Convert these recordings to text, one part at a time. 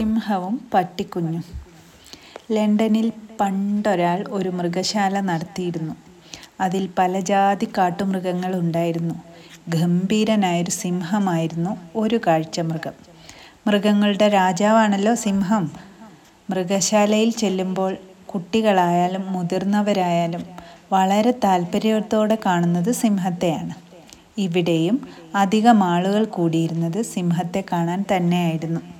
സിംഹവും പട്ടിക്കുഞ്ഞും. ലണ്ടനിൽ പണ്ടൊരാൾ ഒരു മൃഗശാല നടത്തിയിരുന്നു. അതിൽ പല ജാതി കാട്ടുമൃഗങ്ങൾ ഉണ്ടായിരുന്നു. ഗംഭീരനായൊരു സിംഹമായിരുന്നു ഒരു കാഴ്ചമൃഗം മൃഗങ്ങളുടെ രാജാവാണല്ലോ സിംഹം. മൃഗശാലയിൽ ചെല്ലുമ്പോൾ കുട്ടികളായാലും മുതിർന്നവരായാലും വളരെ താല്പര്യത്തോടെ കാണുന്നത് സിംഹത്തെയാണ്. ഇവിടെയും അധികം ആളുകൾ കൂടിയിരുന്നത് സിംഹത്തെ കാണാൻ തന്നെയായിരുന്നു.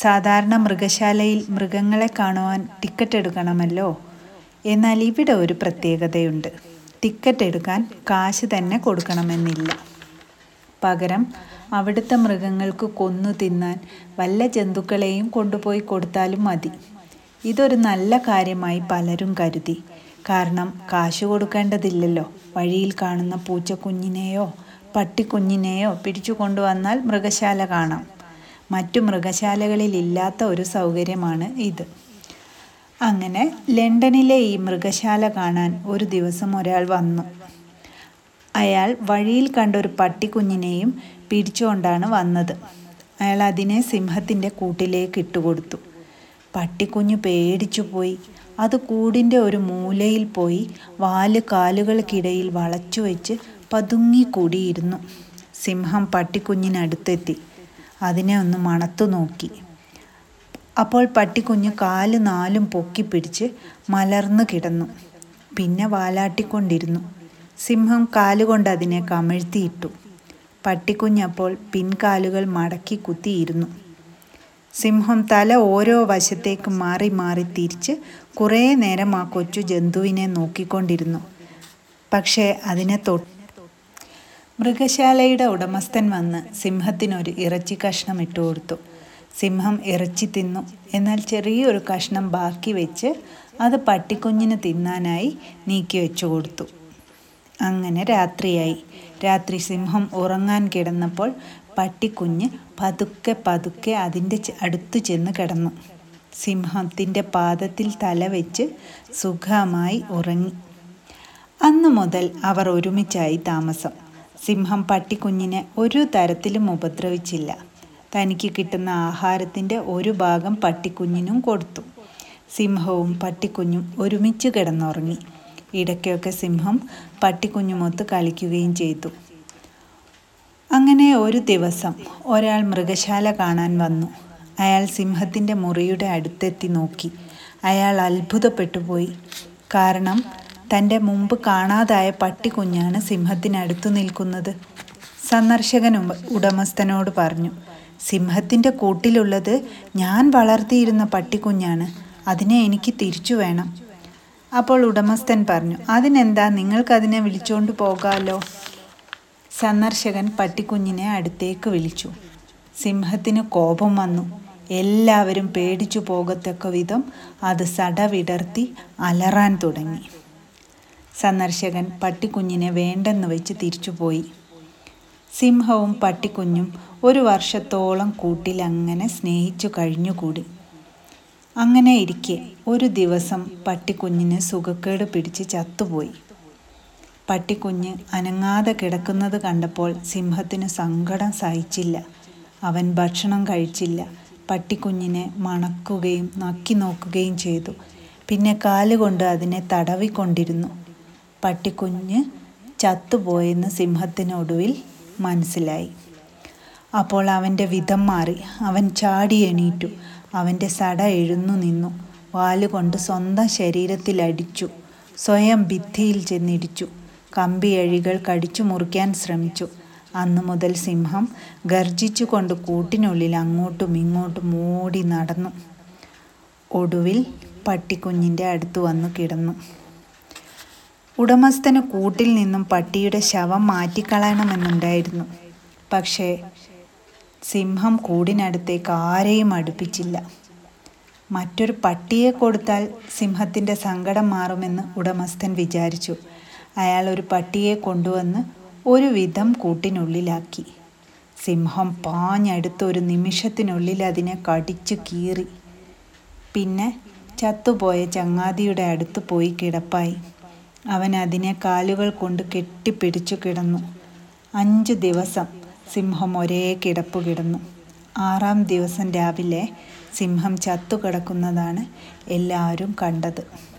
സാധാരണ മൃഗശാലയിൽ മൃഗങ്ങളെ കാണുവാൻ ടിക്കറ്റ് എടുക്കണമല്ലോ? എന്നാൽ ഇവിടെ ഒരു പ്രത്യേകതയുണ്ട്. ടിക്കറ്റ് എടുക്കാൻ കാശ് തന്നെ കൊടുക്കണമെന്നില്ല. പകരം അവിടുത്തെ മൃഗങ്ങൾക്ക് കൊന്നു തിന്നാൻ വല്ല ജന്തുക്കളെയും കൊണ്ടുപോയി കൊടുത്താലും മതി. ഇതൊരു നല്ല കാര്യമായി പലരും കരുതി. കാരണം കാശ് കൊടുക്കേണ്ടതില്ലല്ലോ. വഴിയിൽ കാണുന്ന പൂച്ചക്കുഞ്ഞിനെയോ പട്ടിക്കുഞ്ഞിനെയോ പിടിച്ചു കൊണ്ടുവന്നാൽ മൃഗശാല കാണാം. മറ്റു മൃഗശാലകളിലില്ലാത്ത ഒരു സൗകര്യമാണ് ഇത്. അങ്ങനെ ലണ്ടനിലെ ഈ മൃഗശാല കാണാൻ ഒരു ദിവസം ഒരാൾ വന്നു. അയാൾ വഴിയിൽ കണ്ട ഒരു പട്ടിക്കുഞ്ഞിനെയും പിടിച്ചുകൊണ്ടാണ് വന്നത്. അയാൾ അതിനെ സിംഹത്തിന്റെ കൂട്ടിലേക്ക് ഇട്ടുകൊടുത്തു. പട്ടിക്കുഞ്ഞു പേടിച്ചു പോയി അത് കൂടിന്റെ ഒരു മൂലയിൽ പോയി വാൽ കാലുകൾക്കിടയിൽ വളച്ചു വെച്ച് പതുങ്ങിക്കൂടിയിരുന്നു. സിംഹം പട്ടിക്കുഞ്ഞിനടുത്തെത്തി. അതിനെ ഒന്ന് മണത്തു നോക്കി. അപ്പോൾ പട്ടിക്കുഞ്ഞ് കാൽ നാലും പൊക്കി പിടിച്ച് മലർന്നു കിടന്നു. പിന്നെ വാലാട്ടിക്കൊണ്ടിരുന്നു. സിംഹം കാലുകൊണ്ട് അതിനെ കമിഴ്ത്തിയിട്ടു. പട്ടിക്കുഞ്ഞപ്പോൾ പിൻകാലുകൾ മടക്കി കുത്തിയിരുന്നു. സിംഹം തല ഓരോ വശത്തേക്ക് മാറി മാറി തിരിച്ച് കുറേ നേരം ആ കൊച്ചു ജന്തുവിനെ നോക്കിക്കൊണ്ടിരുന്നു. പക്ഷേ അതിനെ തൊട്ട് മൃഗശാലയുടെ ഉടമസ്ഥൻ വന്ന് സിംഹത്തിനൊരു ഇറച്ചി കഷ്ണം ഇട്ടു കൊടുത്തു. സിംഹം ഇറച്ചി തിന്നു. എന്നാൽ ചെറിയൊരു കഷ്ണം ബാക്കി വെച്ച് അത് പട്ടിക്കുഞ്ഞിന് തിന്നാനായി നീക്കി വെച്ചു കൊടുത്തു. അങ്ങനെ രാത്രിയായി. രാത്രി സിംഹം ഉറങ്ങാൻ കിടന്നപ്പോൾ പട്ടിക്കുഞ്ഞ് പതുക്കെ പതുക്കെ അതിന്റെ അടുത്തു ചെന്ന് കിടന്നു. സിംഹത്തിന്റെ പാദത്തിൽ തല വെച്ച് സുഖമായി ഉറങ്ങി. അന്നു മുതൽ അവർ ഒരുമിച്ചായി താമസം. സിംഹം പട്ടിക്കുഞ്ഞിനെ ഒരു തരത്തിലും ഉപദ്രവിച്ചില്ല. തനിക്ക് കിട്ടുന്ന ആഹാരത്തിന്റെ ഒരു ഭാഗം പട്ടിക്കുഞ്ഞിനും കൊടുത്തു. സിംഹവും പട്ടിക്കുഞ്ഞും ഒരുമിച്ച് കിടന്നുറങ്ങി. ഇടയ്ക്കൊക്കെ സിംഹം പട്ടിക്കുഞ്ഞുമൊത്ത് കളിക്കുകയും ചെയ്തു. അങ്ങനെ ഒരു ദിവസം ഒരാൾ മൃഗശാല കാണാൻ വന്നു. അയാൾ സിംഹത്തിന്റെ മുറിയുടെ അടുത്തെത്തി നോക്കി. അയാൾ അത്ഭുതപ്പെട്ടു പോയി. കാരണം തന്റെ മുമ്പ് കാണാതായ പട്ടിക്കുഞ്ഞാണ് സിംഹത്തിനടുത്തു നിൽക്കുന്നത്. സന്ദർശകൻ ഉടമസ്ഥനോട് പറഞ്ഞു സിംഹത്തിന്റെ കൂട്ടിലുള്ളത് ഞാൻ വളർത്തിയിരുന്ന പട്ടിക്കുഞ്ഞാണ് അതിനെ എനിക്ക് തിരിച്ചു വേണം. അപ്പോൾ ഉടമസ്ഥൻ പറഞ്ഞു അതിനെന്താ? നിങ്ങൾക്കതിനെ വിളിച്ചുകൊണ്ട് പോകാമല്ലോ സന്ദർശകൻ പട്ടിക്കുഞ്ഞിനെ അടുത്തേക്ക് വിളിച്ചു. സിംഹത്തിന് കോപം വന്നു. എല്ലാവരും പേടിച്ചു പോകത്തക്ക വിധം അത് സടവിടർത്തി അലറാൻ തുടങ്ങി. സന്ദർശകൻ പട്ടിക്കുഞ്ഞിനെ വേണ്ടെന്ന് വെച്ച് തിരിച്ചുപോയി. സിംഹവും പട്ടിക്കുഞ്ഞും ഒരു വർഷത്തോളം കൂട്ടിൽ അങ്ങനെ സ്നേഹിച്ചു കഴിഞ്ഞുകൂടി. അങ്ങനെ ഇരിക്കെ ഒരു ദിവസം പട്ടിക്കുഞ്ഞിന് സുഖക്കേട് പിടിച്ച് ചത്തുപോയി. പട്ടിക്കുഞ്ഞ് അനങ്ങാതെ കിടക്കുന്നത് കണ്ടപ്പോൾ സിംഹത്തിന് സങ്കടം സഹിച്ചില്ല. അവൻ ഭക്ഷണം കഴിച്ചില്ല. പട്ടിക്കുഞ്ഞിനെ മണക്കുകയും നക്കി നോക്കുകയും ചെയ്തു. പിന്നെ കാലുകൊണ്ട് അതിനെ തടവിക്കൊണ്ടിരുന്നു. പട്ടിക്കുഞ്ഞ് ചത്തുപോയെന്ന് സിംഹത്തിനൊടുവിൽ മനസ്സിലായി. അപ്പോൾ അവന്റെ വിധം മാറി. അവൻ ചാടി എണീറ്റു. അവന്റെ സട എഴുന്നു നിന്നു. വാലുകൊണ്ട് സ്വന്തം ശരീരത്തിലടിച്ചു. സ്വയം ഭിത്തിയിൽ ചെന്നിടിച്ചു. കമ്പിയഴികൾ കടിച്ചു മുറിക്കാൻ ശ്രമിച്ചു. അന്നു മുതൽ സിംഹം ഗർജിച്ചുകൊണ്ട് കൂട്ടിനുള്ളിൽ അങ്ങോട്ടും ഇങ്ങോട്ടും ഓടി നടന്നു. ഒടുവിൽ പട്ടിക്കുഞ്ഞിന്റെ അടുത്ത് വന്നു കിടന്നു. ഉടമസ്ഥന് കൂട്ടിൽ നിന്നും പട്ടിയുടെ ശവം മാറ്റിക്കളയണമെന്നുണ്ടായിരുന്നു. പക്ഷേ സിംഹം കൂടിനടുത്തേക്ക് ആരെയും അടുപ്പിച്ചില്ല. മറ്റൊരു പട്ടിയെ കൊടുത്താൽ സിംഹത്തിന്റെ സങ്കടം മാറുമെന്ന് ഉടമസ്ഥൻ വിചാരിച്ചു. അയാൾ ഒരു പട്ടിയെ കൊണ്ടുവന്ന് ഒരു വിധം കൂട്ടിനുള്ളിലാക്കി. സിംഹം പാഞ്ഞടുത്ത ഒരു നിമിഷത്തിനുള്ളിൽ അതിനെ കടിച്ചു കീറി. പിന്നെ ചത്തുപോയ ചങ്ങാതിയുടെ അടുത്ത് പോയി കിടപ്പായി. അവൻ അതിനെ കാലുകൾ കൊണ്ട് കെട്ടിപ്പിടിച്ചു കിടന്നു. അഞ്ച് ദിവസം സിംഹം ഒരേ കിടപ്പ് കിടന്നു. ആറാം ദിവസം രാവിലെ സിംഹം ചത്തുകിടക്കുന്നതാണ് എല്ലാവരും കണ്ടത്.